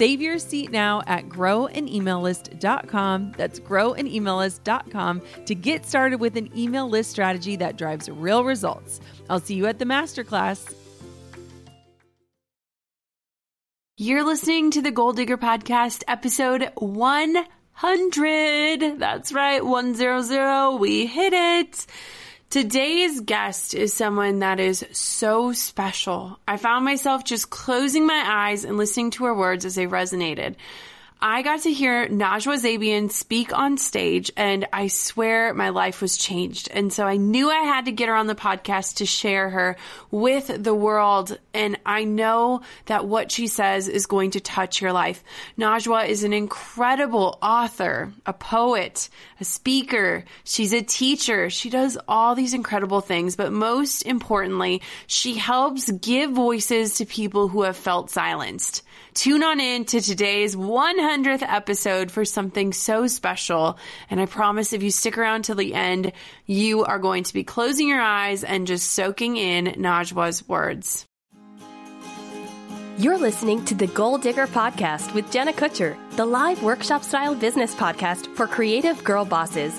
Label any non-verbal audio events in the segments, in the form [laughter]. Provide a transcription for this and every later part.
Save your seat now at growanemaillist.com. That's growanemaillist.com to get started with an email list strategy that drives real results. I'll see you at the masterclass. You're listening to the Goal Digger Podcast, episode 100. That's right, 100. We hit it. Today's guest is someone that is so special. I found myself just closing my eyes and listening to her words as they resonated. I got to hear Najwa Zebian speak on stage and I swear my life was changed. And so I knew I had to get her on the podcast to share her with the world. And I know that what she says is going to touch your life. Najwa is an incredible author, a poet, a speaker. She's a teacher. She does all these incredible things. But most importantly, she helps give voices to people who have felt silenced. Tune on in to today's 100th episode for something so special. And I promise if you stick around till the end, you are going to be closing your eyes and just soaking in Najwa's words. You're listening to the Goal Digger Podcast with Jenna Kutcher, the live workshop style business podcast for creative girl bosses.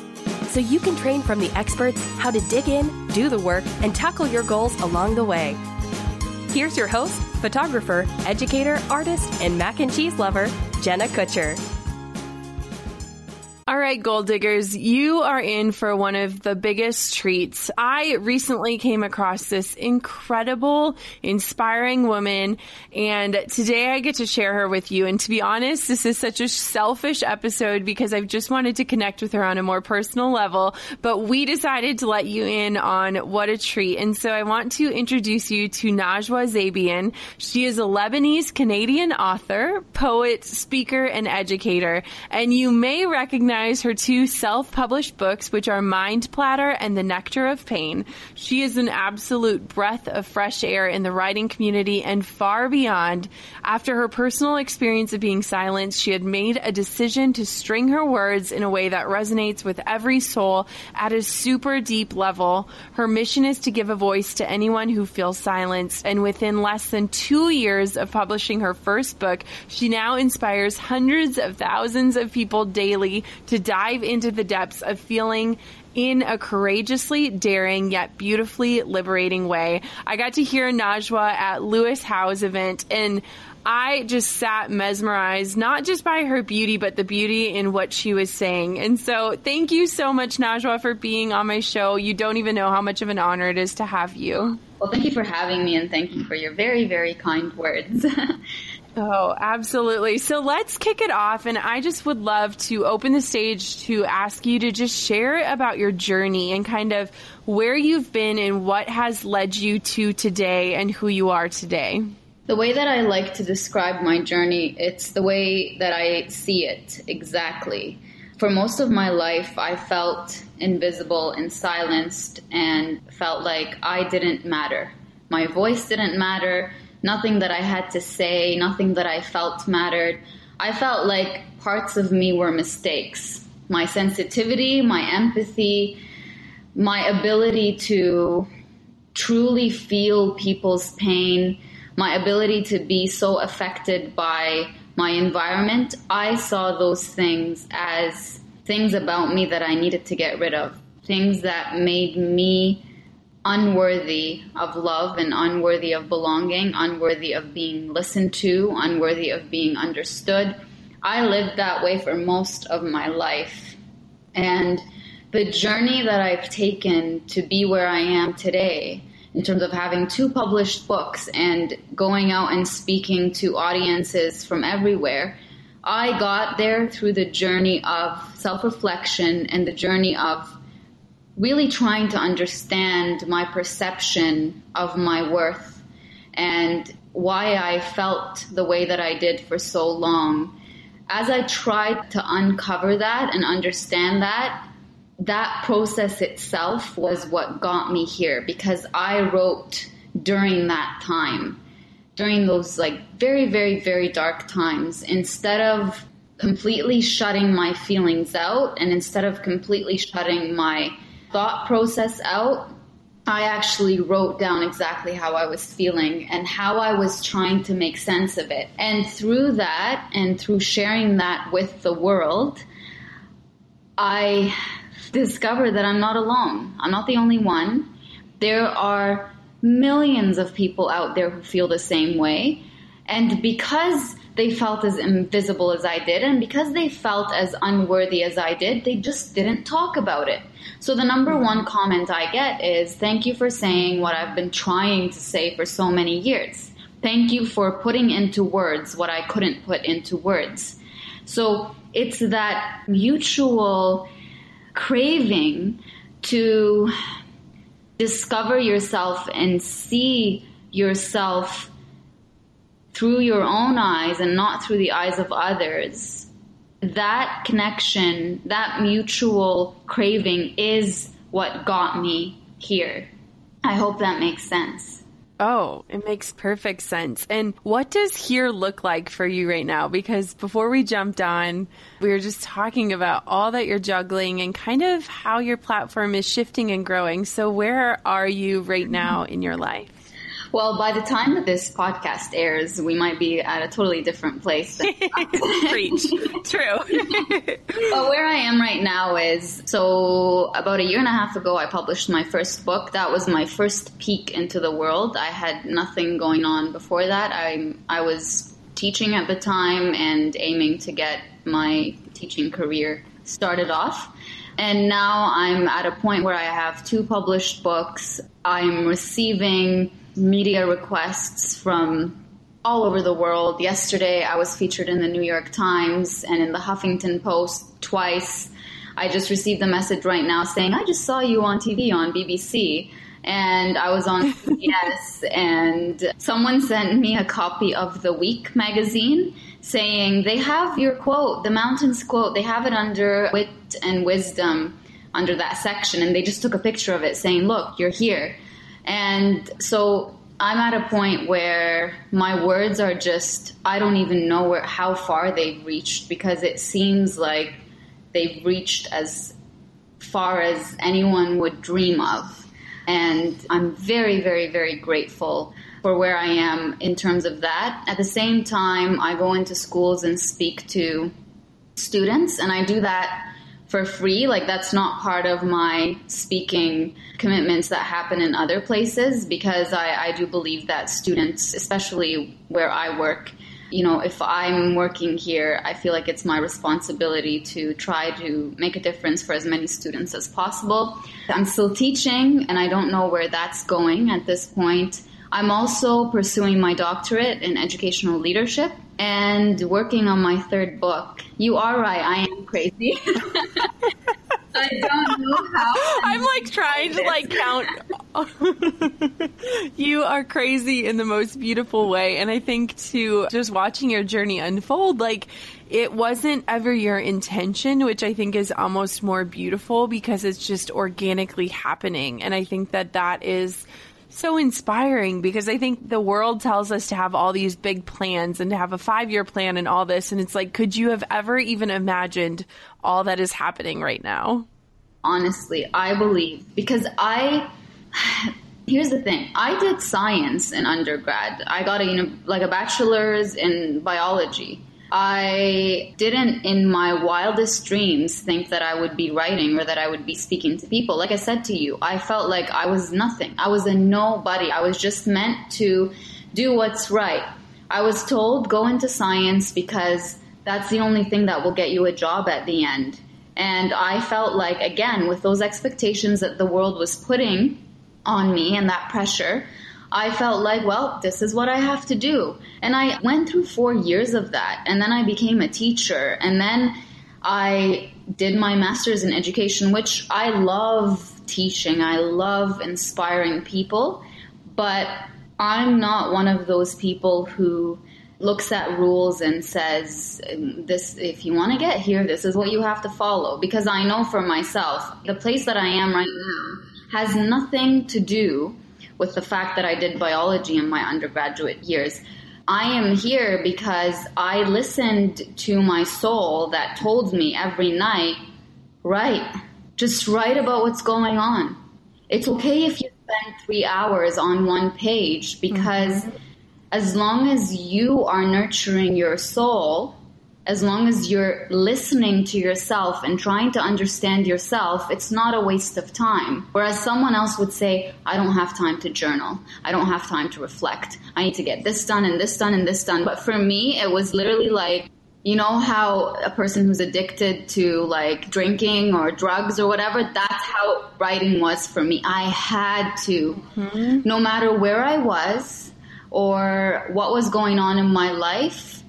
So you can train from the experts how to dig in, do the work, and tackle your goals along the way. Here's your host, photographer, educator, artist, and mac and cheese lover, Jenna Kutcher. All right, goal diggers, you are in for one of the biggest treats. I recently came across this incredible, inspiring woman, and today I get to share her with you. And to be honest, this is such a selfish episode because I've just wanted to connect with her on a more personal level, but we decided to let you in on what a treat. And so I want to introduce you to Najwa Zebian. She is a Lebanese Canadian author, poet, speaker, and educator. And you may recognize her two self published books, which are Mind Platter and The Nectar of Pain. She is an absolute breath of fresh air in the writing community and far beyond. After her personal experience of being silenced, she had made a decision to string her words in a way that resonates with every soul at a super deep level. Her mission is to give a voice to anyone who feels silenced, and within less than two years of publishing her first book, she now inspires hundreds of thousands of people daily to dive into the depths of feeling in a courageously daring yet beautifully liberating way. I got to hear Najwa at Lewis Howes event and I just sat mesmerized, not just by her beauty, but the beauty in what she was saying. And so thank you so much, Najwa, for being on my show. You don't even know how much of an honor it is to have you. Well, thank you for having me and thank you for your very, very kind words. [laughs] Oh, absolutely. So let's kick it off. And I just would love to open the stage to ask you to just share about your journey and kind of where you've been and what has led you to today and who you are today. The way that I like to describe my journey, it's the way that I see it exactly. For most of my life, I felt invisible and silenced and felt like I didn't matter. My voice didn't matter Nothing that I had to say, nothing that I felt mattered. I felt like parts of me were mistakes. My sensitivity, my empathy, my ability to truly feel people's pain, my ability to be so affected by my environment, I saw those things as things about me that I needed to get rid of, things that made me unworthy of love and unworthy of belonging, unworthy of being listened to, unworthy of being understood. I lived that way for most of my life. And the journey that I've taken to be where I am today, in terms of having two published books and going out and speaking to audiences from everywhere, I got there through the journey of self reflection and the journey of really trying to understand my perception of my worth and why I felt the way that I did for so long. As I tried to uncover that and understand that, that process itself was what got me here because I wrote during that time, during those like very, very, very dark times, instead of completely shutting my feelings out and instead of completely shutting my thought process out, I actually wrote down exactly how I was feeling and how I was trying to make sense of it. And through that and through sharing that with the world, I discovered that I'm not alone. I'm not the only one. There are millions of people out there who feel the same way. And because they felt as invisible as I did, and because they felt as unworthy as I did, they just didn't talk about it. So the number one comment I get is thank you for saying what I've been trying to say for so many years. Thank you for putting into words what I couldn't put into words. So it's that mutual craving to discover yourself and see yourself through your own eyes and not through the eyes of others, that connection, that mutual craving is what got me here. I hope that makes sense. Oh, it makes perfect sense. And what does here look like for you right now? Because before we jumped on, we were just talking about all that you're juggling and kind of how your platform is shifting and growing. So, where are you right now in your life? Well, by the time that this podcast airs, we might be at a totally different place. [laughs] Preach. True. [laughs] but where I am right now is so about a year and a half ago, I published my first book. That was my first peek into the world. I had nothing going on before that. I I was teaching at the time and aiming to get my teaching career started off. And now I'm at a point where I have two published books. I'm receiving media requests from all over the world. Yesterday, I was featured in the New York Times and in the Huffington Post twice. I just received a message right now saying, I just saw you on TV on BBC. And I was on [laughs] CBS, and someone sent me a copy of The Week magazine saying, They have your quote, the mountains quote, they have it under wit and wisdom under that section. And they just took a picture of it saying, Look, you're here. And so I'm at a point where my words are just I don't even know where how far they've reached because it seems like they've reached as far as anyone would dream of. And I'm very, very, very grateful for where I am in terms of that. At the same time, I go into schools and speak to students, and I do that for free. Like that's not part of my speaking commitments that happen in other places because I, I do believe that students, especially where I work, you know, if I'm working here, I feel like it's my responsibility to try to make a difference for as many students as possible. I'm still teaching and I don't know where that's going at this point. I'm also pursuing my doctorate in educational leadership and working on my third book. You are right, I crazy. [laughs] I don't know how. [laughs] I'm like trying to like count. [laughs] you are crazy in the most beautiful way. And I think to just watching your journey unfold, like it wasn't ever your intention, which I think is almost more beautiful because it's just organically happening. And I think that that is so inspiring because I think the world tells us to have all these big plans and to have a five year plan and all this. And it's like, could you have ever even imagined all that is happening right now? Honestly, I believe because I. [sighs] Here's the thing. I did science in undergrad. I got a you know, like a bachelor's in biology. I didn't, in my wildest dreams, think that I would be writing or that I would be speaking to people. Like I said to you, I felt like I was nothing. I was a nobody. I was just meant to do what's right. I was told go into science because that's the only thing that will get you a job at the end. And I felt like, again, with those expectations that the world was putting on me and that pressure, I felt like, well, this is what I have to do. And I went through four years of that. And then I became a teacher. And then I did my master's in education, which I love teaching. I love inspiring people. But I'm not one of those people who looks at rules and says um, this if you want to get here this is what you have to follow because i know for myself the place that i am right now has nothing to do with the fact that I did biology in my undergraduate years. I am here because I listened to my soul that told me every night, write, just write about what's going on. It's okay if you spend three hours on one page because mm-hmm. as long as you are nurturing your soul, as long as you're listening to yourself and trying to understand yourself, it's not a waste of time. Whereas someone else would say, I don't have time to journal. I don't have time to reflect. I need to get this done and this done and this done. But for me, it was literally like, you know how a person who's addicted to like drinking or drugs or whatever, that's how writing was for me. I had to, mm-hmm. no matter where I was or what was going on in my life,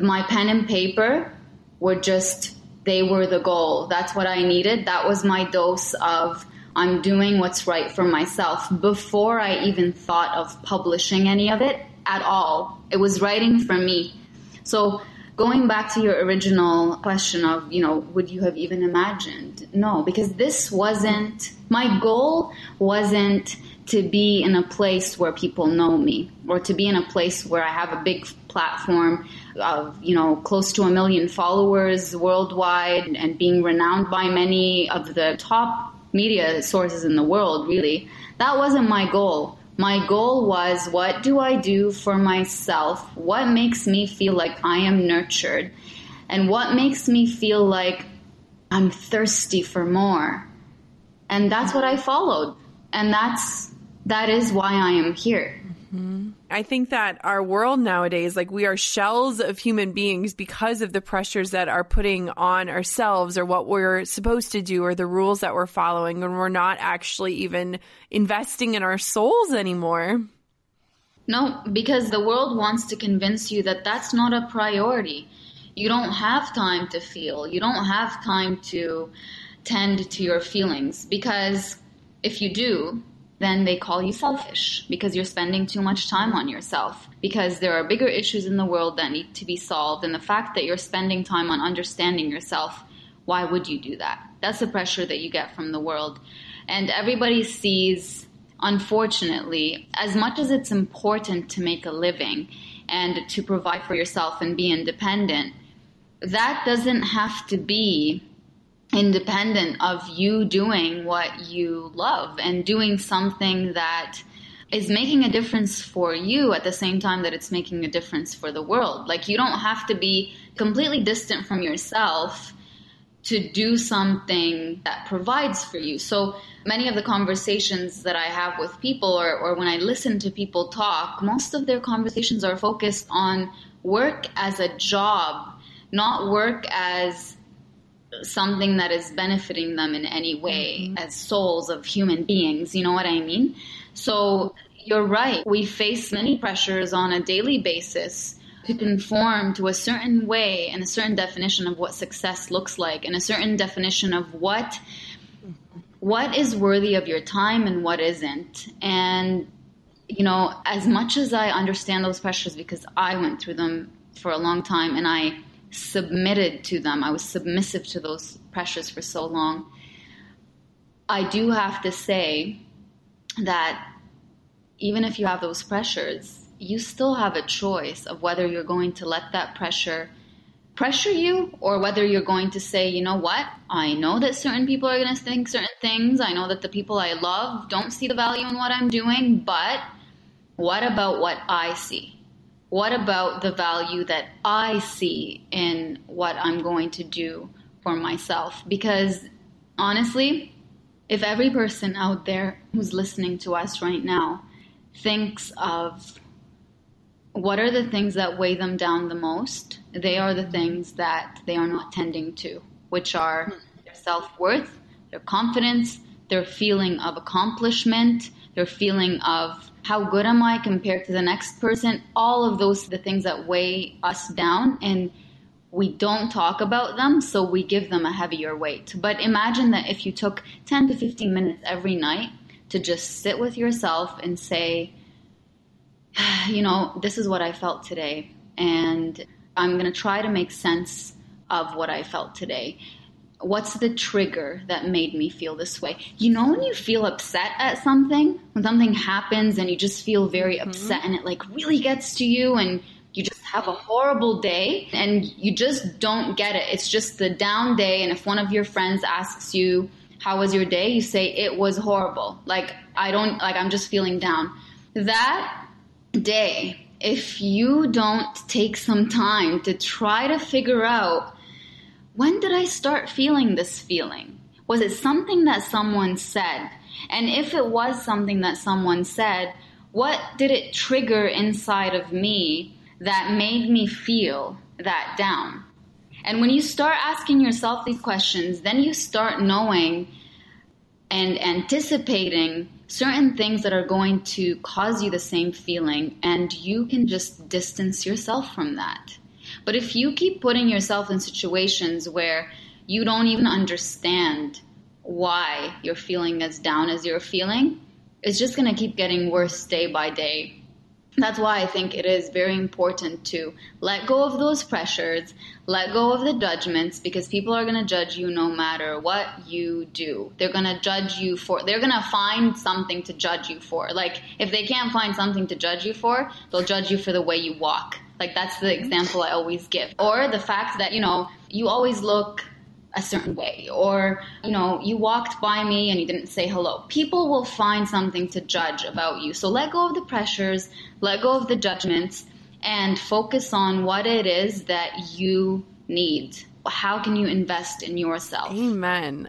my pen and paper were just they were the goal. That's what I needed. That was my dose of I'm doing what's right for myself before I even thought of publishing any of it at all. It was writing for me. So going back to your original question of, you know, would you have even imagined? No, because this wasn't my goal wasn't to be in a place where people know me or to be in a place where I have a big platform of, you know, close to a million followers worldwide and being renowned by many of the top media sources in the world, really. That wasn't my goal. My goal was what do I do for myself? What makes me feel like I am nurtured? And what makes me feel like I'm thirsty for more? And that's what I followed. And that's that is why I am here. Mm-hmm. I think that our world nowadays, like we are shells of human beings because of the pressures that are putting on ourselves or what we're supposed to do or the rules that we're following, and we're not actually even investing in our souls anymore. No, because the world wants to convince you that that's not a priority. You don't have time to feel, you don't have time to tend to your feelings because if you do, then they call you selfish because you're spending too much time on yourself. Because there are bigger issues in the world that need to be solved. And the fact that you're spending time on understanding yourself, why would you do that? That's the pressure that you get from the world. And everybody sees, unfortunately, as much as it's important to make a living and to provide for yourself and be independent, that doesn't have to be independent of you doing what you love and doing something that is making a difference for you at the same time that it's making a difference for the world. Like you don't have to be completely distant from yourself to do something that provides for you. So many of the conversations that I have with people or, or when I listen to people talk, most of their conversations are focused on work as a job, not work as something that is benefiting them in any way mm-hmm. as souls of human beings. You know what I mean? So you're right. We face many pressures on a daily basis to conform to a certain way and a certain definition of what success looks like and a certain definition of what what is worthy of your time and what isn't. And you know, as much as I understand those pressures because I went through them for a long time and I submitted to them. I was submissive to those pressures for so long. I do have to say that even if you have those pressures, you still have a choice of whether you're going to let that pressure pressure you or whether you're going to say, you know what, I know that certain people are going to think certain things. I know that the people I love don't see the value in what I'm doing, but what about what I see? What about the value that I see in what I'm going to do for myself? Because honestly, if every person out there who's listening to us right now thinks of what are the things that weigh them down the most, they are the things that they are not tending to, which are hmm. their self worth, their confidence, their feeling of accomplishment, their feeling of how good am I compared to the next person. All of those the things that weigh us down and we don't talk about them, so we give them a heavier weight. But imagine that if you took 10 to 15 minutes every night to just sit with yourself and say, [sighs] you know, this is what I felt today, and I'm going to try to make sense of what I felt today. What's the trigger that made me feel this way? You know, when you feel upset at something, when something happens and you just feel very mm-hmm. upset and it like really gets to you and you just have a horrible day and you just don't get it. It's just the down day. And if one of your friends asks you, How was your day? you say, It was horrible. Like, I don't, like, I'm just feeling down. That day, if you don't take some time to try to figure out when did I start feeling this feeling? Was it something that someone said? And if it was something that someone said, what did it trigger inside of me that made me feel that down? And when you start asking yourself these questions, then you start knowing and anticipating certain things that are going to cause you the same feeling, and you can just distance yourself from that. But if you keep putting yourself in situations where you don't even understand why you're feeling as down as you're feeling, it's just going to keep getting worse day by day. That's why I think it is very important to let go of those pressures, let go of the judgments, because people are going to judge you no matter what you do. They're going to judge you for, they're going to find something to judge you for. Like, if they can't find something to judge you for, they'll judge you for the way you walk. Like, that's the mm-hmm. example I always give. Or the fact that, you know, you always look a certain way. Or you know you walked by me and you didn't say hello. People will find something to judge about you. So let go of the pressures let go of the judgments and focus on what it is that you need. How can you invest in yourself? Amen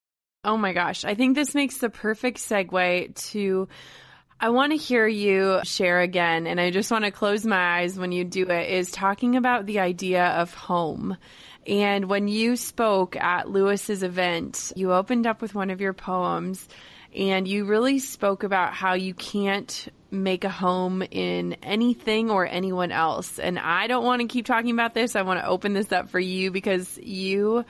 Oh my gosh. I think this makes the perfect segue to. I want to hear you share again, and I just want to close my eyes when you do it, is talking about the idea of home. And when you spoke at Lewis's event, you opened up with one of your poems and you really spoke about how you can't make a home in anything or anyone else. And I don't want to keep talking about this. I want to open this up for you because you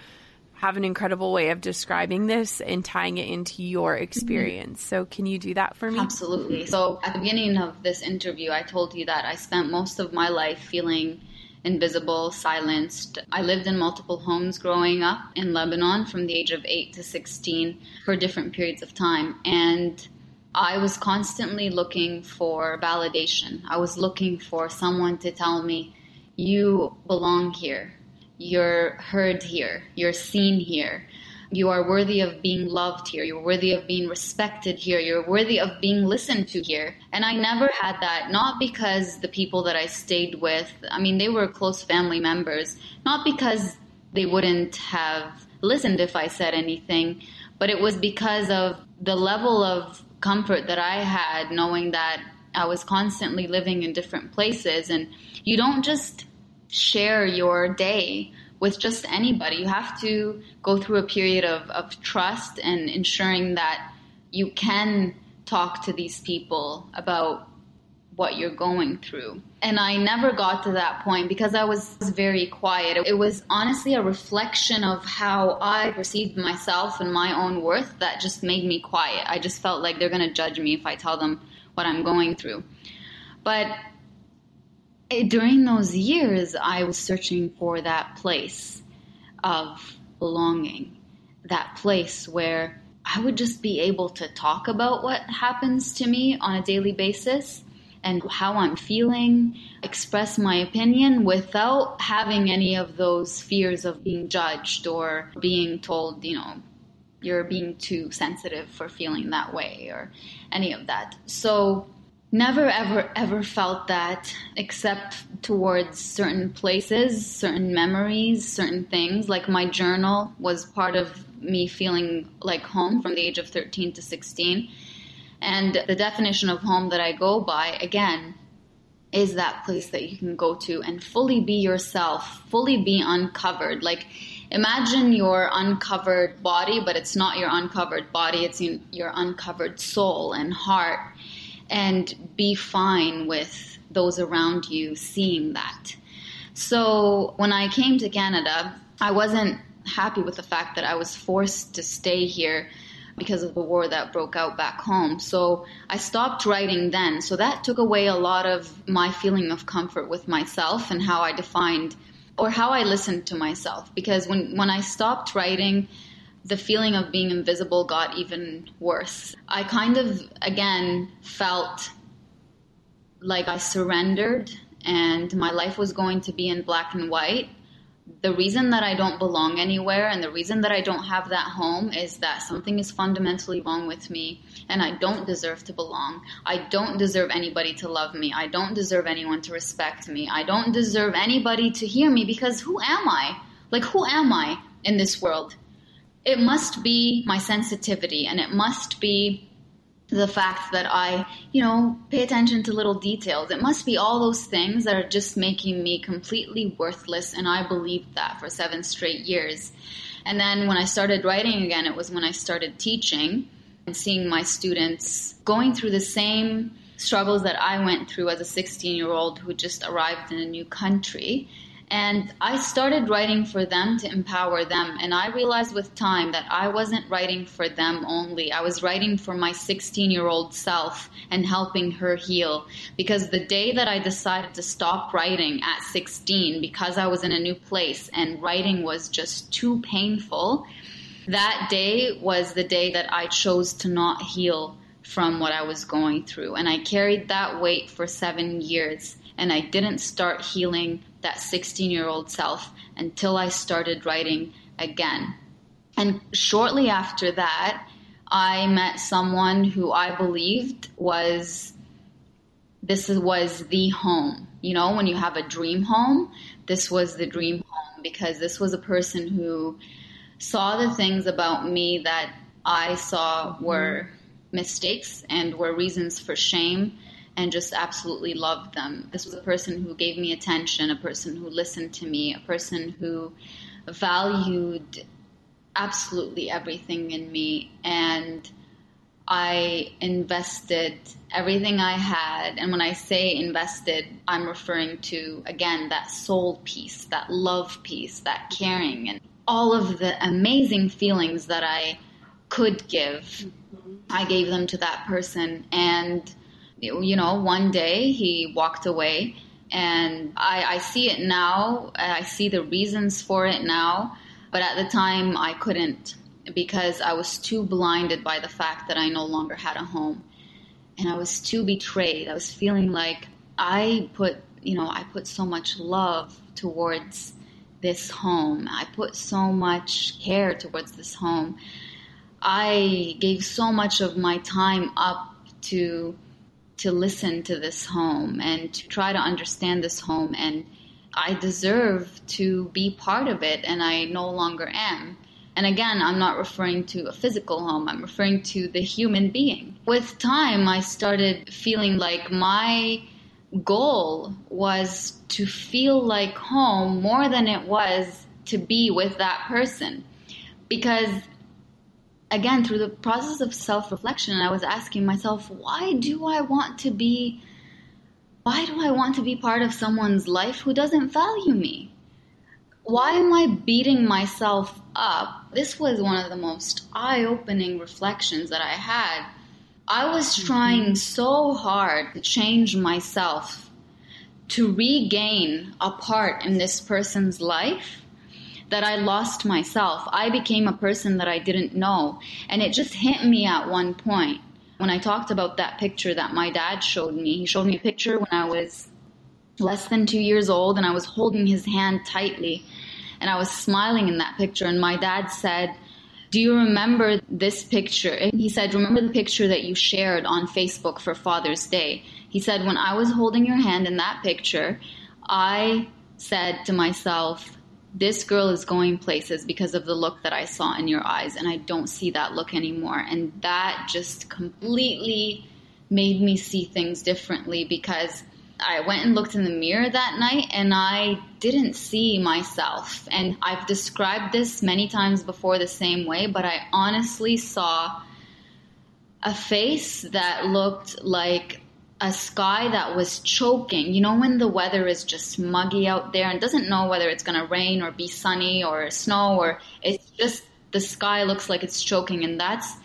have an incredible way of describing this and tying it into your mm-hmm. experience. So, can you do that for me? Absolutely. So, at the beginning of this interview, I told you that I spent most of my life feeling invisible, silenced. I lived in multiple homes growing up in Lebanon from the age of 8 to 16 for different periods of time. And I was constantly looking for validation. I was looking for someone to tell me, you belong here you're heard here, you're seen here, you are worthy of being loved here, you're worthy of being respected here, you're worthy of being listened to here. And I never had that, not because the people that I stayed with, I mean, they were close family members, not because they wouldn't have listened if I said anything, but it was because of the level of comfort that I had knowing that I was constantly living in different places. And you don't just share your day with just anybody. You have to go through a period of, of trust and ensuring that you can talk to these people about what you're going through. And I never got to that point because I was very quiet. It was honestly a reflection of how I perceived myself and my own worth that just made me quiet. I just felt like they're going to judge me if I tell them what I'm going through. But Eh, during those years, I was searching for that place of belonging, that place where I would just be able to talk about what happens to me on a daily basis and how I'm feeling, express my opinion without having any of those fears of being judged or being told, you know, you're being too sensitive for feeling that way or any of that. So never ever ever felt that except towards certain places certain memories certain things. Like my journal was part of me feeling like home from the age of 13 to 16 and the definition of home that i go by again is that place that you can go to and fully be yourself fully be uncovered. Like imagine your uncovered body but it's not your uncovered body it's your uncovered soul and heart and be fine with those around you seeing that. So when I came to Canada, I wasn't happy with the fact that I was forced to stay here because of the war that broke out back home. So I stopped writing then. So that took away a lot of my feeling of comfort with myself and how I defined or how I listened to myself. Because when, when I stopped writing, the feeling of being invisible got even worse. I kind of, again, felt like I surrendered and my life was going to be in black and white. The reason that I don't belong anywhere and the reason that I don't have that home is that something is fundamentally wrong with me and I don't deserve to belong. I don't deserve anybody to love me. I don't deserve anyone to respect me. I don't deserve anybody to hear me because who am I? Like, who am I in this world? It must be my sensitivity and it must be the fact that I, you know, pay attention to little details. It must be all those things that are just making me completely worthless. And I believed that for seven straight years. And then when I started writing again, it was when I started teaching and seeing my students going through the same struggles that I went through as a 16 year old who just arrived in a new country And I started writing for them to empower them. And I realized with time that I wasn't writing for them only. I was writing for my 16 year old self and helping her heal. Because the day that I decided to stop writing at 16 because I was in a new place and writing was just too painful, that day was the day that I chose to not heal from what I was going through. And I carried that weight for seven years. And I didn't start healing that 16 year old self until I started writing again. And shortly after that, I met someone who I believed was this was the home. You know, when you have a dream home, this was the dream home because this was a person who saw the things about me that I saw were mistakes and were reasons for shame and just absolutely loved them. This was a person who gave me attention, a person who listened to me, a person who valued absolutely everything in me. And I invested everything I had. And when I say invested, I'm referring to, again, that soul piece, that love piece, that caring, and all of the amazing feelings that I could give. Mm-hmm. I gave them to that person. And you know, one day he walked away and I, I see it now. I see the reasons for it now. But at the time, I couldn't because I was too blinded by the fact that I no longer had a home. And I was too betrayed. I was feeling like I put, you know, I put so much love towards this home. I put so much care towards this home. I gave so much of my time up to to listen to this home and to try to understand this home and I deserve to be part of it and I no longer am. And again, I'm not referring to a physical home, I'm referring to the human being. With time, I started feeling like my goal was to feel like home more than it was to be with that person. Because again, through the process of self reflection, I was asking myself, why do I want to be, why do I want to be part of someone's life who doesn't value me? Why am I beating myself up? This was one of the most eye opening reflections that I had. I was mm-hmm. trying so hard to change myself to regain a part in this person's life that I lost myself. I became a person that I didn't know. And it just hit me at one point when I talked about that picture that my dad showed me. He showed me a picture when I was less than two years old and I was holding his hand tightly and I was smiling in that picture. And my dad said, do you remember this picture? He said, Remember the picture that you shared on Facebook for Father's Day? He said, When I was holding your hand in that picture, I said to myself, this girl is going places because of the look that I saw in your eyes, and I don't see that look anymore. And that just completely made me see things differently because I went and looked in the mirror that night and I didn't see myself. And I've described this many times before the same way, but I honestly saw a face that looked like a sky that was choking. You know, when the weather is just muggy out there and doesn't know whether it's going to rain or be sunny or snow or it's just the sky looks like it's choking. And that's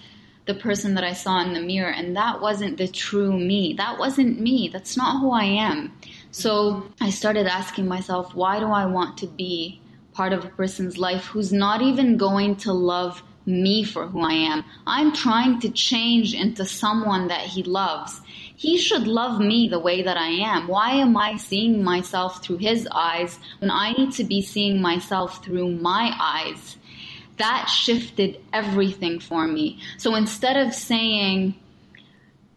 the person that I saw in the mirror. And that wasn't the true me. That wasn't me. That's not who I am. So I started asking myself, why do I want to be part of a person's life who's not even going to love me for who I am? I'm trying to change into someone that he loves. He should love me the way that I am. Why am I seeing myself through his eyes when I need to be seeing myself through my eyes? That shifted everything for me. So instead of saying,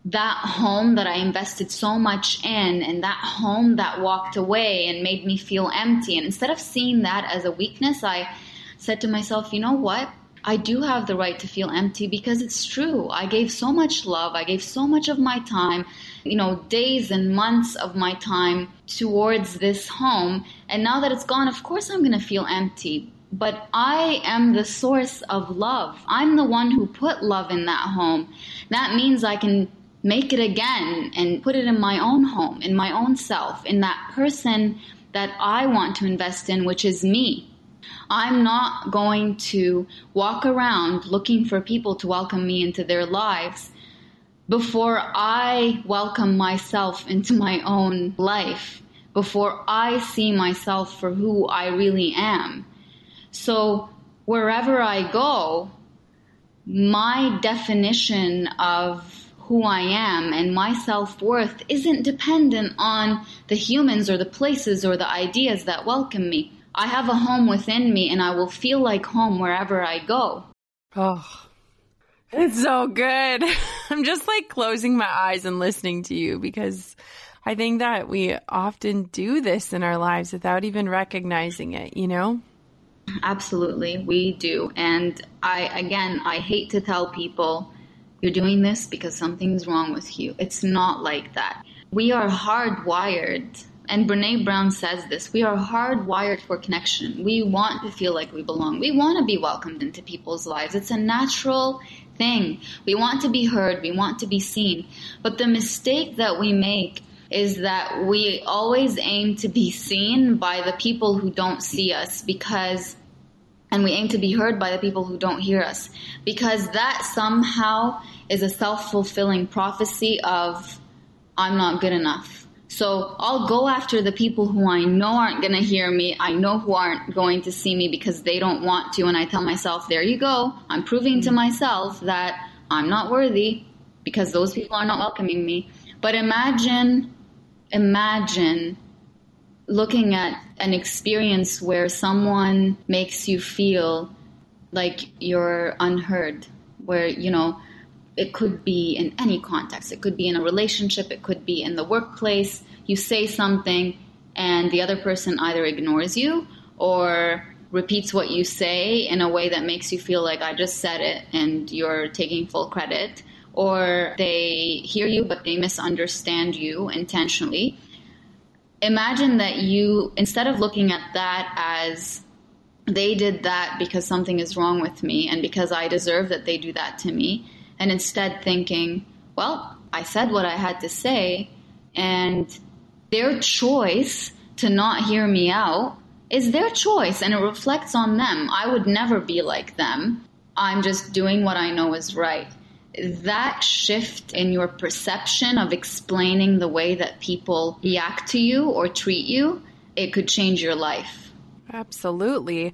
that home that I invested so much in and that home that walked away and made me feel empty. And instead of seeing that as a weakness, I said to myself, you know what? I do have the right to feel empty because it's true. I gave so much love. I gave so much of my time, you know, days and months of my time towards this home. And now that it's gone, of course I'm going to feel empty. But I am the source of love. I'm the one who put love in that home. That means I can make it again and put it in my own home, in my own self, in that person that I want to invest in, which is me. I'm not going to walk around looking for people to welcome me into their lives before I welcome myself into my own life, before I see myself for who I really am. So wherever I go, my definition of who I am and my self worth isn't dependent on the humans or the places or the ideas that welcome me. I have a home within me and I will feel like home wherever I go. Oh, it's so good. [laughs] I'm just like closing my eyes and listening to you because I think that we often do this in our lives without even recognizing it, you know? Absolutely, we do. And I, again, I hate to tell people you're doing this because something's wrong with you. It's not like that. We are hardwired and Brene Brown says this we are hardwired for connection. We want to feel like we belong. We want to be welcomed into people's lives. It's a natural thing. We want to be heard. We want to be seen. But the mistake that we make is that we always aim to be seen by the people who don't see us because and we aim to be heard by the people who don't hear us because that somehow is a self-fulfilling prophecy of I'm not good enough so I'll go after the people who I know aren't going to hear me. I know who aren't going to see me because they don't want to. And I tell myself, there you go. I'm proving to myself that I'm not worthy because those people are not welcoming me. But imagine, imagine looking at an experience where someone makes you feel like you're unheard, where, you know, it could be in any context. It could be in a relationship, it could be in the workplace. You say something, and the other person either ignores you or repeats what you say in a way that makes you feel like I just said it and you're taking full credit. Or they hear you, but they misunderstand you intentionally. Imagine that you, instead of looking at that as they did that because something is wrong with me and because I deserve that they do that to me, and instead thinking, well, I said what I had to say, and their choice to not hear me out is their choice and it reflects on them. I would never be like them. I'm just doing what I know is right. That shift in your perception of explaining the way that people react to you or treat you, it could change your life. Absolutely.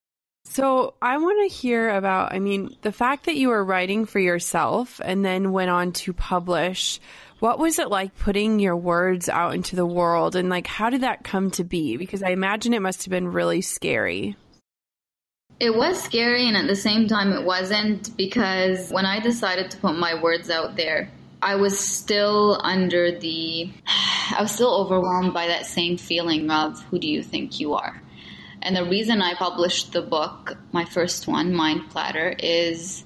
So I want to hear about, I mean, the fact that you were writing for yourself and then went on to publish. What was it like putting your words out into the world and like how did that come to be? Because I imagine it must have been really scary. It was scary and at the same time it wasn't because when I decided to put my words out there, I was still under the [sighs] I was still overwhelmed by that same feeling of who do you think you are? And the reason I published the book, my first one, Mind Platter, is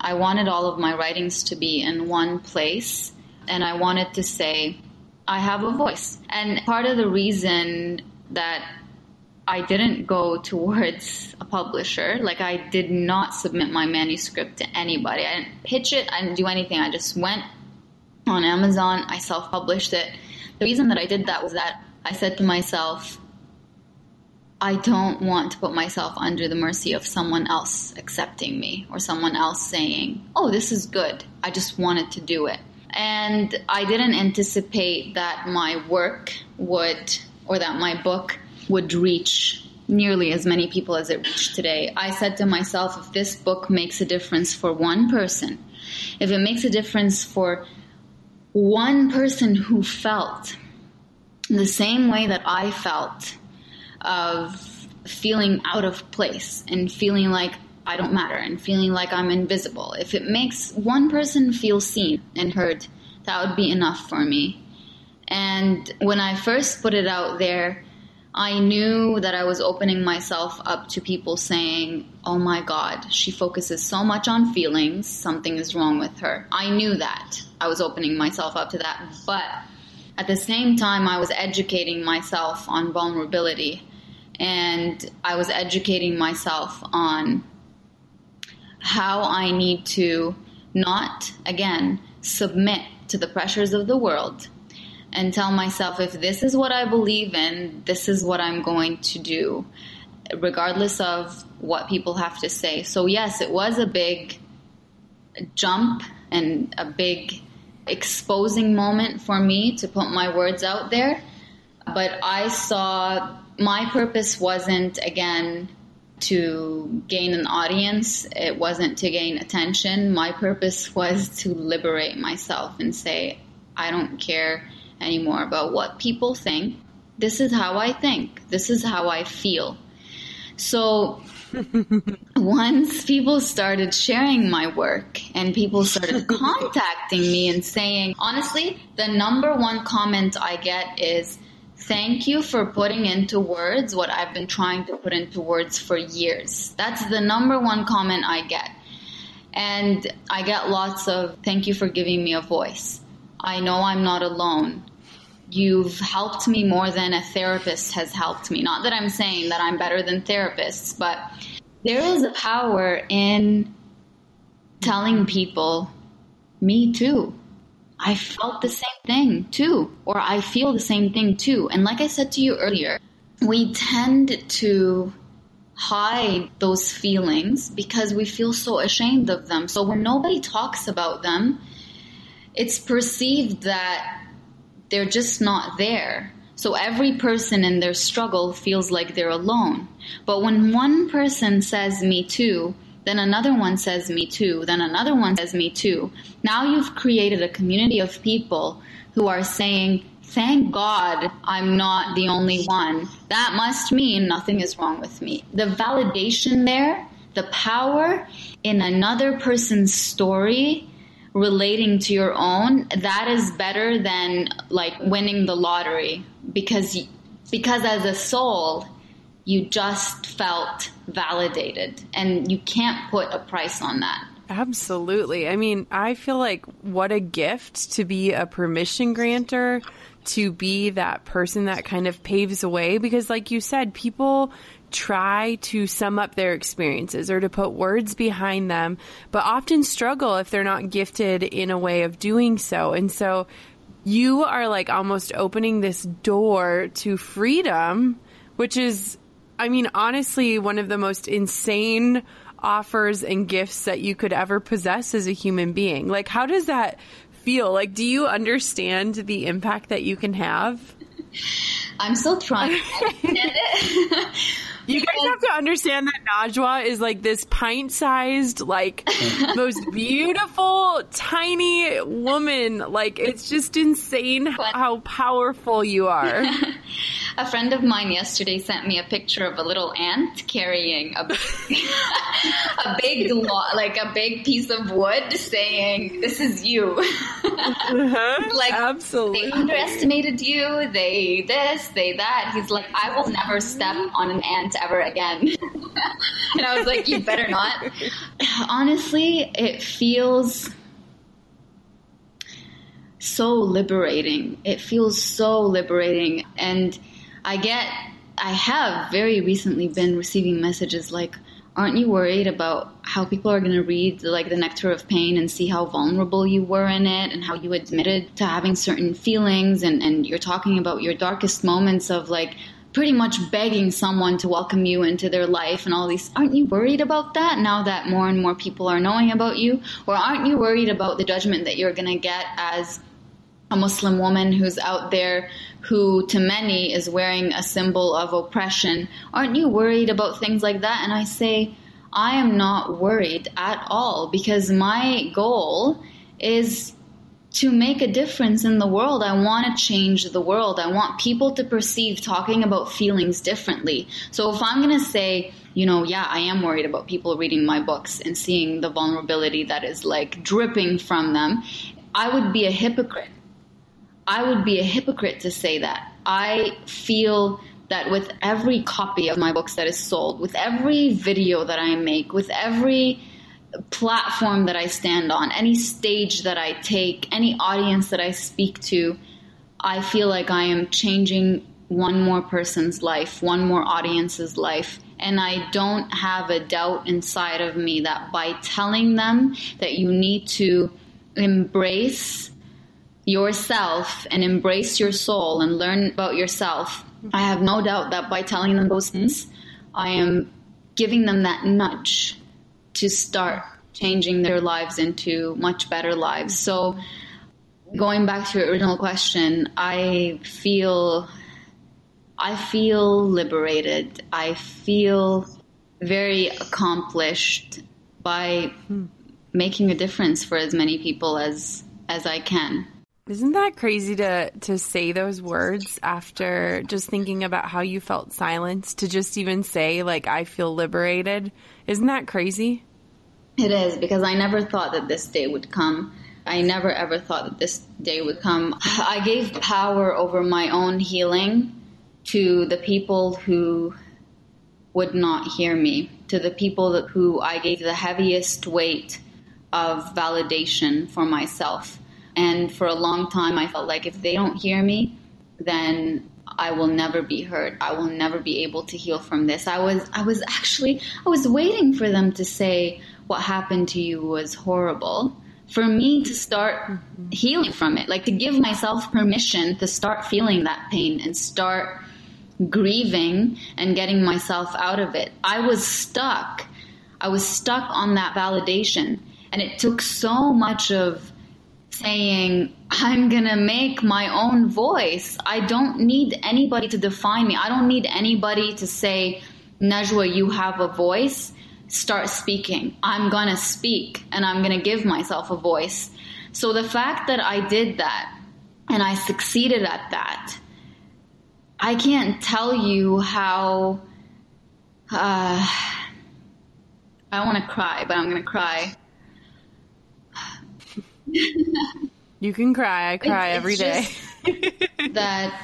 I wanted all of my writings to be in one place and I wanted to say, I have a voice. And part of the reason that I didn't go [laughs] towards a publisher, like I did not submit my manuscript to anybody. I didn't pitch it, I didn't do anything. I just went on Amazon, I self published it. The reason that I did that was that I said to myself, I don't want to put myself under the mercy of someone else accepting me or someone else saying, oh, this is good. I just wanted to do it. And I didn't anticipate that my work would, or that my book would reach nearly as many people as it reached today. I said to myself, if this book makes a difference for one person, if it makes a difference for one person who felt the same way that I felt, of feeling out of place and feeling like I don't matter and feeling like I'm invisible. If it makes one person feel seen and heard, that would be enough for me. And when I first put it out there, I knew that I was opening myself up to people saying, Oh my God, she focuses so much on feelings, something is wrong with her. I knew that. I was opening myself up to that. But at the same time, I was educating myself on vulnerability and I was educating myself on how I need to not, again, submit to the pressures of the world and tell myself if this is what I believe in, this is what I'm going to do, regardless of what people have to say. So, yes, it was a big jump and a big exposing moment for me to put my words out there. But I saw my purpose wasn't, again, to gain an audience. It wasn't to gain attention. My purpose was to liberate myself and say, I don't care anymore about what people think. This is how I think. This is how I feel. So [laughs] once people started sharing my work and people started [laughs] contacting me and saying, honestly, the number one comment I get is, thank you for putting into words what I've been trying to put into words for years. That's the number one comment I get. And I get lots of thank you for giving me a voice. I know I'm not alone you've helped me more than a therapist has helped me. Not that I'm saying that I'm better than therapists, but there is a power in telling people, me too. I felt the same thing too, or I feel the same thing too. And like I said to you earlier, we tend to hide those feelings because we feel so ashamed of them. So when nobody talks about them, it's perceived that they're just not there. So every person in their struggle feels like they're alone. But when one person says me too, then another one says me too, then another one says me too. Now you've created a community of people who are saying, thank God I'm not the only one. That must mean nothing is wrong with me. The validation there, the power in another person's story relating to your own, that is better than like winning the lottery because because as a soul you just felt validated and you can't put a price on that. Absolutely. I mean, I feel like what a gift to be a permission granter, to be that person that kind of paves the way because like you said, people try to sum up their experiences or to put words behind them, but often struggle if they're not gifted in a way of doing so. And so you are like almost opening this door to freedom, which is, I mean, honestly, one of the most insane offers and gifts that you could ever possess as a human being. Like, how does that feel? Like, do you understand the impact that you can have? I'm still trying to understand it. You guys have to understand that Najwa is like this pint sized, like most beautiful, tiny woman. Like it's just insane how powerful you are. [laughs] a friend of mine yesterday sent me a picture of a little ant carrying a, [laughs] a big, like a big piece of wood saying, this is you. uh-huh. [laughs] Like, absolutely. They underestimated you. They this, they that. He's like, I will never step on an ant ever again. [laughs] and I was like, you better not. Honestly, it feels so liberating. It feels so liberating. And I get, I have very recently been receiving messages like, aren't you worried about how people are going to read like the nectar of pain and see how vulnerable you were in it and how you admitted to having certain feelings and, and you're talking about your darkest moments of like pretty much begging someone to welcome you into their life and all these. Aren't you worried about that now that more and more people are knowing about you? Or aren't you worried about the judgment that you're going to get as a Muslim woman who's out there who to many is wearing a symbol of oppression? Aren't you worried about things like that? And I say, I am not worried at all because my goal is to make a difference in the world. I want to change the world. I want people to perceive talking about feelings differently. So if I'm going to say, you know, yeah, I am worried about people reading my books and seeing the vulnerability that is like dripping from them, I would be a hypocrite. I would be a hypocrite to say that. I feel that with every copy of my books that is sold, with every video that I make, with every platform that I stand on, any stage that I take, any audience that I speak to, I feel like I am changing one more person's life, one more audience's life. And I don't have a doubt inside of me that by telling them that you need to embrace yourself and embrace your soul and learn about yourself, I have no doubt that by telling them those things, I am giving them that nudge to start changing their lives into much better lives. So, going back to your original question, I feel I feel liberated. I feel very accomplished by hmm. making a difference for as many people as as I can. Isn't that crazy to to say those words after just thinking about how you felt silenced to just even say like I feel liberated? Isn't that crazy? It is because I never thought that this day would come. I never ever thought that this day would come. [sighs] I gave power over my own healing to the people who would not hear me, to the people that, who I gave the heaviest weight of validation for myself. And for a long time, I felt like if they don't hear me, then I will never be heard. I will never be able to heal from this. I was, I was actually, I was waiting for them to say, what happened to you was horrible for me to start healing from it, like to give myself permission to start feeling that pain and start grieving and getting myself out of it. I was stuck. I was stuck on that validation. And it took so much of saying, I'm going to make my own voice. I don't need anybody to define me. I don't need anybody to say, Najwa, you have a voice start speaking. I'm going to speak and I'm going to give myself a voice. So the fact that I did that and I succeeded at that, I can't tell you how. Uh, I want to cry, but I'm going to cry. [laughs] you can cry. I cry it's, it's every day. that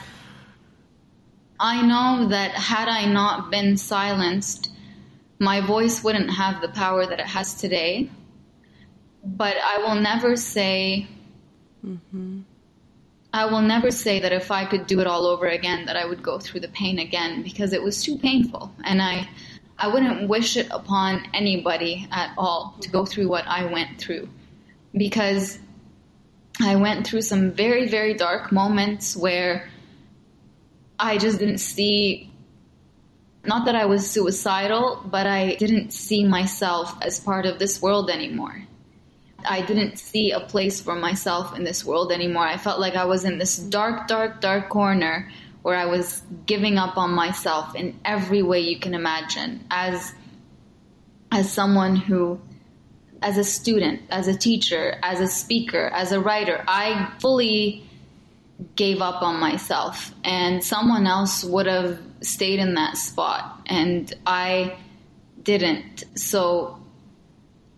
I know that had I not been silenced, my voice wouldn't have the power that it has today. But I will never say, mm-hmm. I will never say that if I could do it all over again, that I would go through the pain again because it was too painful. And I, I wouldn't wish it upon anybody at all to go through what I went through because I went through some very, very dark moments where I just didn't see not that I was suicidal, but I didn't see myself as part of this world anymore. I didn't see a place for myself in this world anymore. I felt like I was in this dark, dark, dark corner where I was giving up on myself in every way you can imagine as as someone who as a student, as a teacher, as a speaker, as a writer, I fully gave up on myself and someone else would have stayed in that spot and I didn't. So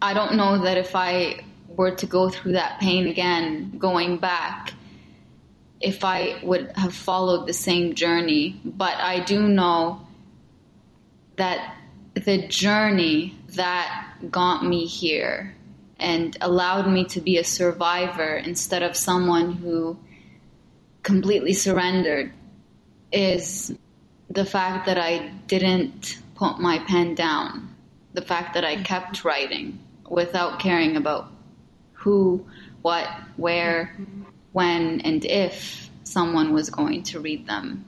I don't know that if I were to go through that pain again, going back, if I would have followed the same journey. But I do know that the journey that got me here and allowed me to be a survivor instead of someone who completely surrendered is the fact that I didn't put my pen down, the fact that I kept writing without caring about who, what, where, when, and if someone was going to read them.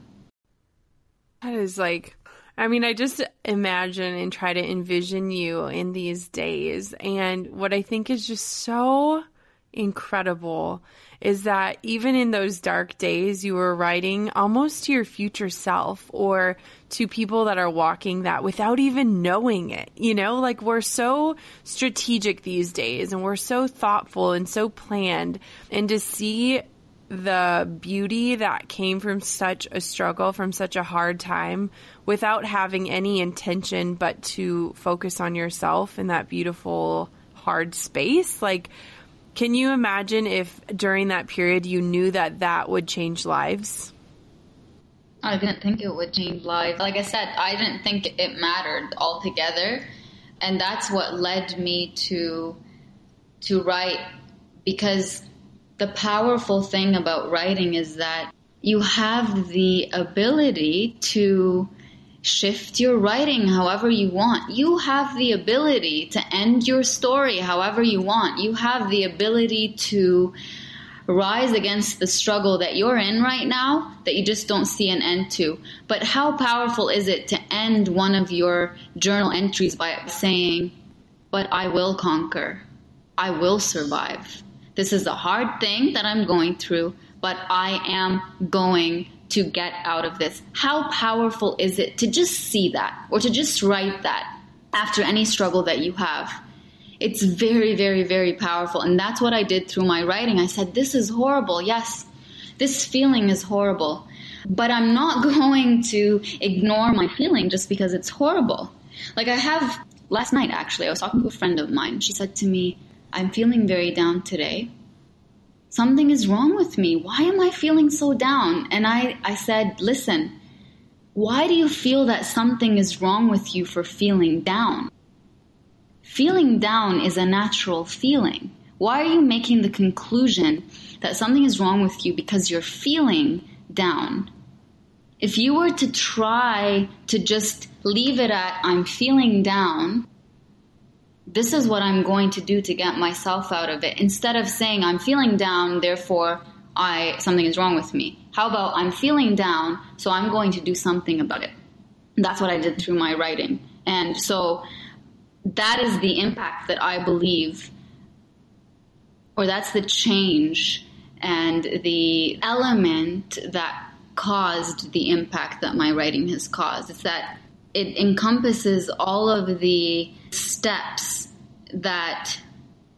That is like, I mean, I just imagine and try to envision you in these days. And what I think is just so incredible is that even in those dark days, you were writing almost to your future self or to people that are walking that without even knowing it. You know, like we're so strategic these days and we're so thoughtful and so planned. And to see the beauty that came from such a struggle, from such a hard time, without having any intention but to focus on yourself in that beautiful, hard space. Like, can you imagine if during that period you knew that that would change lives? I didn't think it would change lives. Like I said, I didn't think it mattered altogether. And that's what led me to to write because the powerful thing about writing is that you have the ability to shift your writing however you want. You have the ability to end your story however you want. You have the ability to rise against the struggle that you're in right now that you just don't see an end to. But how powerful is it to end one of your journal entries by saying, But I will conquer, I will survive. This is a hard thing that I'm going through, but I am going to get out of this. How powerful is it to just see that or to just write that after any struggle that you have? It's very, very, very powerful. And that's what I did through my writing. I said, This is horrible. Yes, this feeling is horrible. But I'm not [laughs] going to ignore my feeling just because it's horrible. Like I have last night, actually, I was talking to a friend of mine. She said to me, I'm feeling very down today something is wrong with me. Why am I feeling so down? And I, I said, listen, why do you feel that something is wrong with you for feeling down? Feeling down is a natural feeling. Why are you making the conclusion that something is wrong with you because you're feeling down? If you were to try to just leave it at, I'm feeling down, this is what I'm going to do to get myself out of it. Instead of saying I'm feeling down, therefore I something is wrong with me. How about I'm feeling down, so I'm going to do something about it. That's what I did through my writing. And so that is the impact that I believe or that's the change and the element that caused the impact that my writing has caused. It's that it encompasses all of the steps that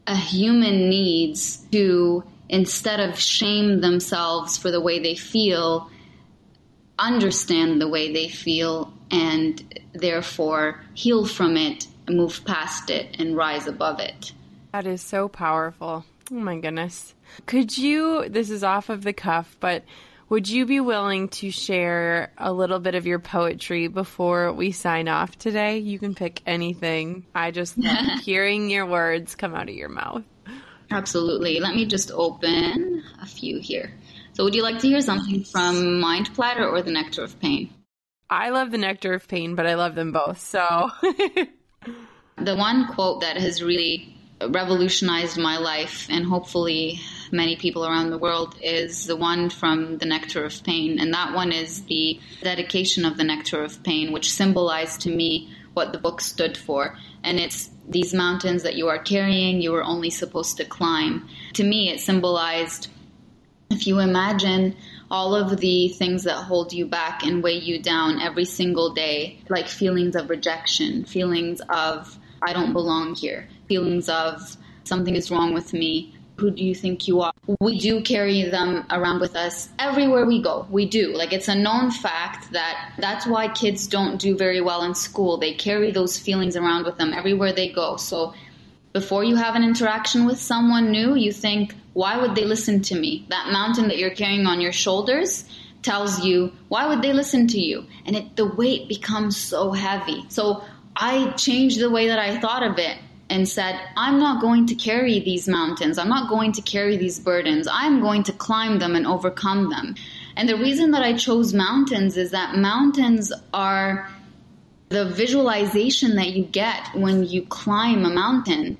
a human needs to, instead of shame themselves for the way they feel, understand the way they feel and therefore heal from it, move past it, and rise above it. That is so powerful. Oh my goodness. Could you, this is off of the cuff, but would you be willing to share a little bit of your poetry before we sign off today? You can pick anything. I just [laughs] love hearing your words come out of your mouth. Absolutely. Let me just open a few here. So, would you like to hear something from Mind Platter or The Nectar of Pain? I love The Nectar of Pain, but I love them both. So, [laughs] the one quote that has really revolutionized my life and hopefully many people around the world is the one from the Nectar of Pain. And that one is the dedication of the Nectar of Pain, which symbolized to me what the book stood for. And it's these mountains that you are carrying, you were only supposed to climb. To me, it symbolized if you imagine all of the things that hold you back and weigh you down every single day, like feelings of rejection, feelings of I don't belong here, feelings of something is wrong with me. Who do you think you are? We do carry them around with us everywhere we go. We do. Like it's a known fact that that's why kids don't do very well in school. They carry those feelings around with them everywhere they go. So before you have an interaction with someone new, you think, why would they listen to me? That mountain that you're carrying on your shoulders tells you, why would they listen to you? And it, the weight becomes so heavy. So I changed the way that I thought of it and said, I'm not going to carry these mountains. I'm not going to carry these burdens. I'm going to climb them and overcome them. And the reason that I chose mountains is that mountains are the visualization that you get when you climb a mountain.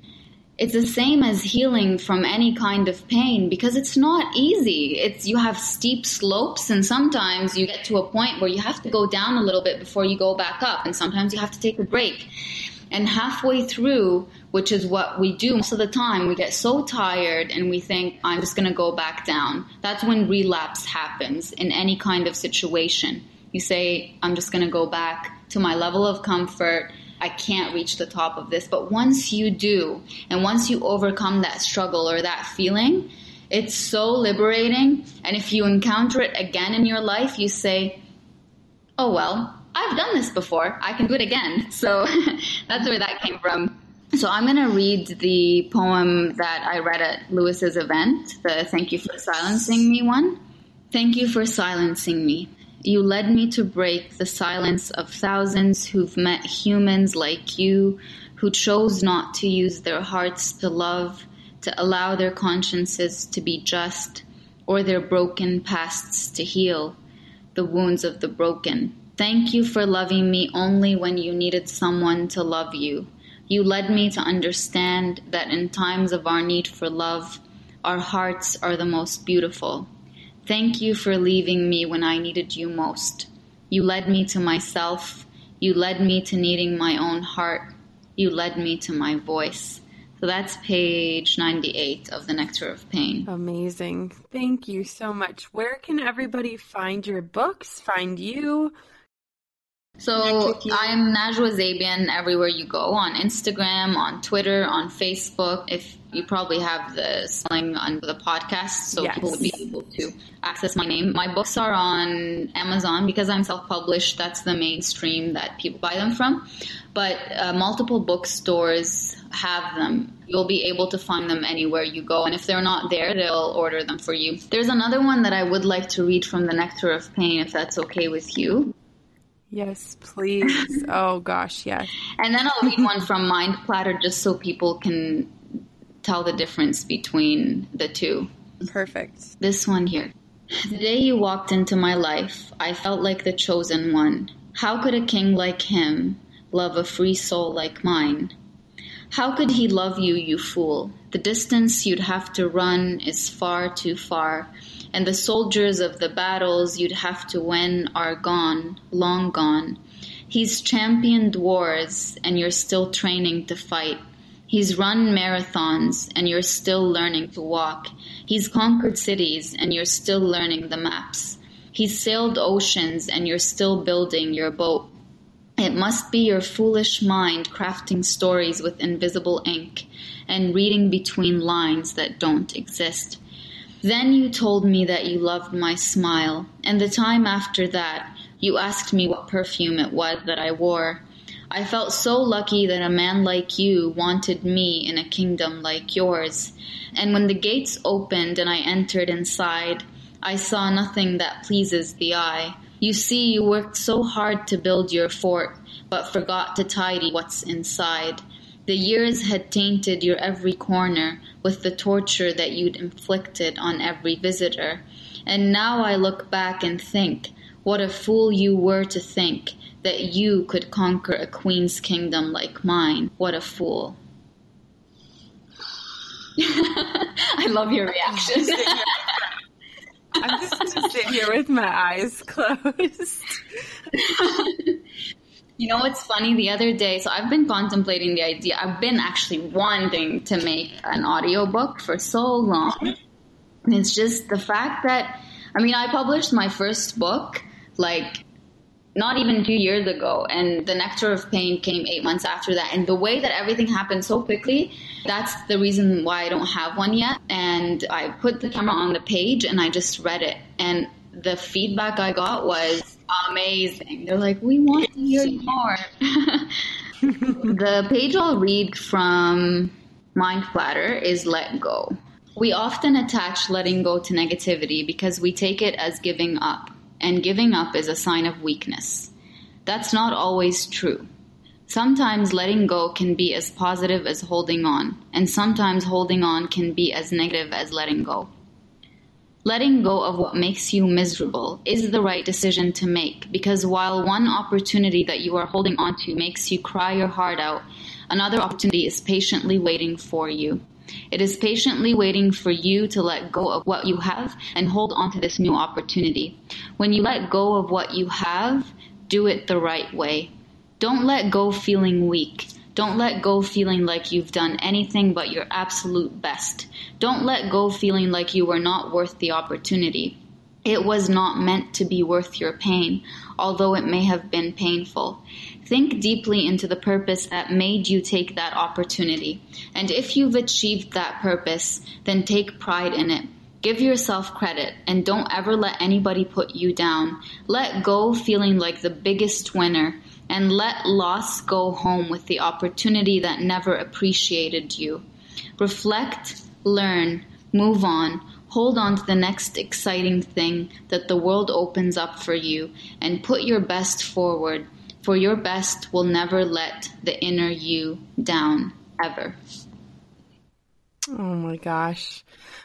It's the same as healing from any kind of pain because it's not easy. It's you have steep slopes and sometimes you get to a point where you have to go down a little bit before you go back up and sometimes you have to take a break. And halfway through which is what we do most of the time. We get so tired and we think, I'm just going to go back down. That's when relapse happens in any kind of situation. You say, I'm just going to go back to my level of comfort. I can't reach the top of this. But once you do, and once you overcome that struggle or that feeling, it's so liberating. And if you encounter it again in your life, you say, oh, well, I've done this before. I can do it again. [laughs] So [laughs] that's where that came from. So I'm going to read the poem that I read at Lewis's event, the Thank You for Silencing Me one. Thank you for silencing me. You led me to break the silence of thousands who've met humans like you, who chose not to use their hearts to love, to allow their consciences to be just, or their broken pasts to heal the wounds of the broken. Thank you for loving me only when you needed someone to love you you led me to understand that in times of our need for love, our hearts are the most beautiful. Thank you for leaving me when I needed you most. You led me to myself. You led me to needing my own heart. You led me to my voice. So that's page 98 of The Nectar of Pain. Amazing. Thank you so much. Where can everybody find your books, find you? So I'm Najwa Zebian everywhere you go on Instagram, on Twitter, on Facebook. If you probably have the spelling on the podcast, so yes. people would be able to access my name. My books are on Amazon because I'm self-published. That's the mainstream that people buy them from. But uh, multiple bookstores have them. You'll be able to find them anywhere you go. And if they're not there, they'll order them for you. There's another one that I would like to read from the Nectar of Pain, if that's okay with you. Yes, please. [laughs] oh gosh, yes. And then I'll read one from Mind Platter just so people can tell the difference between the two. Perfect. This one here. The day you walked into my life, I felt like the chosen one. How could a king like him love a free soul like mine? How could he love you, you fool? The distance you'd have to run is far too far and the soldiers of the battles you'd have to win are gone, long gone. He's championed wars, and you're still training to fight. He's run marathons, and you're still learning to walk. He's conquered cities, and you're still learning the maps. He's sailed oceans, and you're still building your boat. It must be your foolish mind crafting stories with invisible ink and reading between lines that don't exist. Then you told me that you loved my smile, and the time after that, you asked me what perfume it was that I wore. I felt so lucky that a man like you wanted me in a kingdom like yours. And when the gates opened and I entered inside, I saw nothing that pleases the eye. You see, you worked so hard to build your fort, but forgot to tidy what's inside. The years had tainted your every corner with the torture that you'd inflicted on every visitor. And now I look back and think, what a fool you were to think that you could conquer a queen's kingdom like mine. What a fool. [laughs] I love your reaction. I'm just going to sit here with my eyes closed. [laughs] You know what's funny? The other day, so I've been contemplating the idea. I've been actually wanting to make an audiobook for so long. It's just the fact that, I mean, I published my first book like not even two years ago, and The Nectar of Pain came eight months after that. And the way that everything happened so quickly, that's the reason why I don't have one yet. And I put the camera on the page and I just read it. And the feedback I got was amazing. They're like, we want to hear more. [laughs] the page I'll read from Mind Platter is Let Go. We often attach letting go to negativity because we take it as giving up, and giving up is a sign of weakness. That's not always true. Sometimes letting go can be as positive as holding on, and sometimes holding on can be as negative as letting go. Letting go of what makes you miserable is the right decision to make because while one opportunity that you are holding on to makes you cry your heart out, another opportunity is patiently waiting for you. It is patiently waiting for you to let go of what you have and hold on to this new opportunity. When you let go of what you have, do it the right way. Don't let go feeling weak. Don't let go feeling like you've done anything but your absolute best. Don't let go feeling like you were not worth the opportunity. It was not meant to be worth your pain, although it may have been painful. Think deeply into the purpose that made you take that opportunity. And if you've achieved that purpose, then take pride in it. Give yourself credit and don't ever let anybody put you down. Let go feeling like the biggest winner and let loss go home with the opportunity that never appreciated you. Reflect, learn, move on Hold on to the next exciting thing that the world opens up for you and put your best forward, for your best will never let the inner you down, ever. Oh my gosh.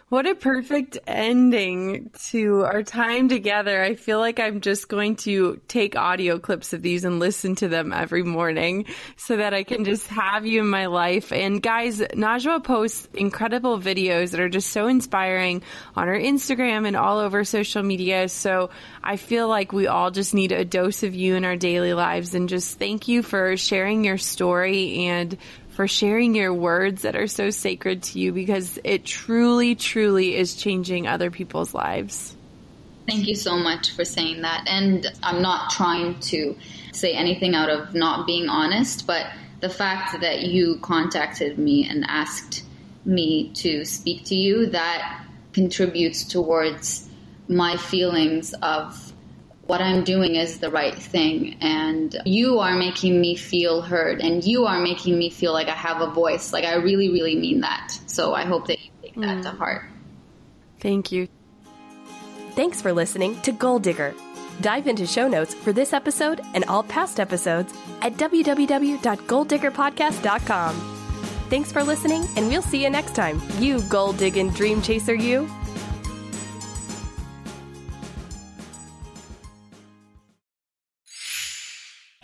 What a perfect ending to our time together. I feel like I'm just going to take audio clips of these and listen to them every morning so that I can just have you in my life. And guys, Najwa posts incredible videos that are just so inspiring on her Instagram and all over social media. So I feel like we all just need a dose of you in our daily lives. And just thank you for sharing your story and for sharing your words that are so sacred to you because it truly, truly is changing other people's lives. Thank you so much for saying that. And I'm not trying to say anything out of not being honest, but the fact that you contacted me and asked me to speak to you, that contributes towards my feelings of what I'm doing is the right thing. And you are making me feel heard and you are making me feel like I have a voice. Like I really, really mean that. So I hope that you take that mm. to heart. Thank you. Thanks for listening to Goal Digger. Dive into show notes for this episode and all past episodes at www.goaldiggerpodcast.com. Thanks for listening, and we'll see you next time. You goal digging dream chaser, you.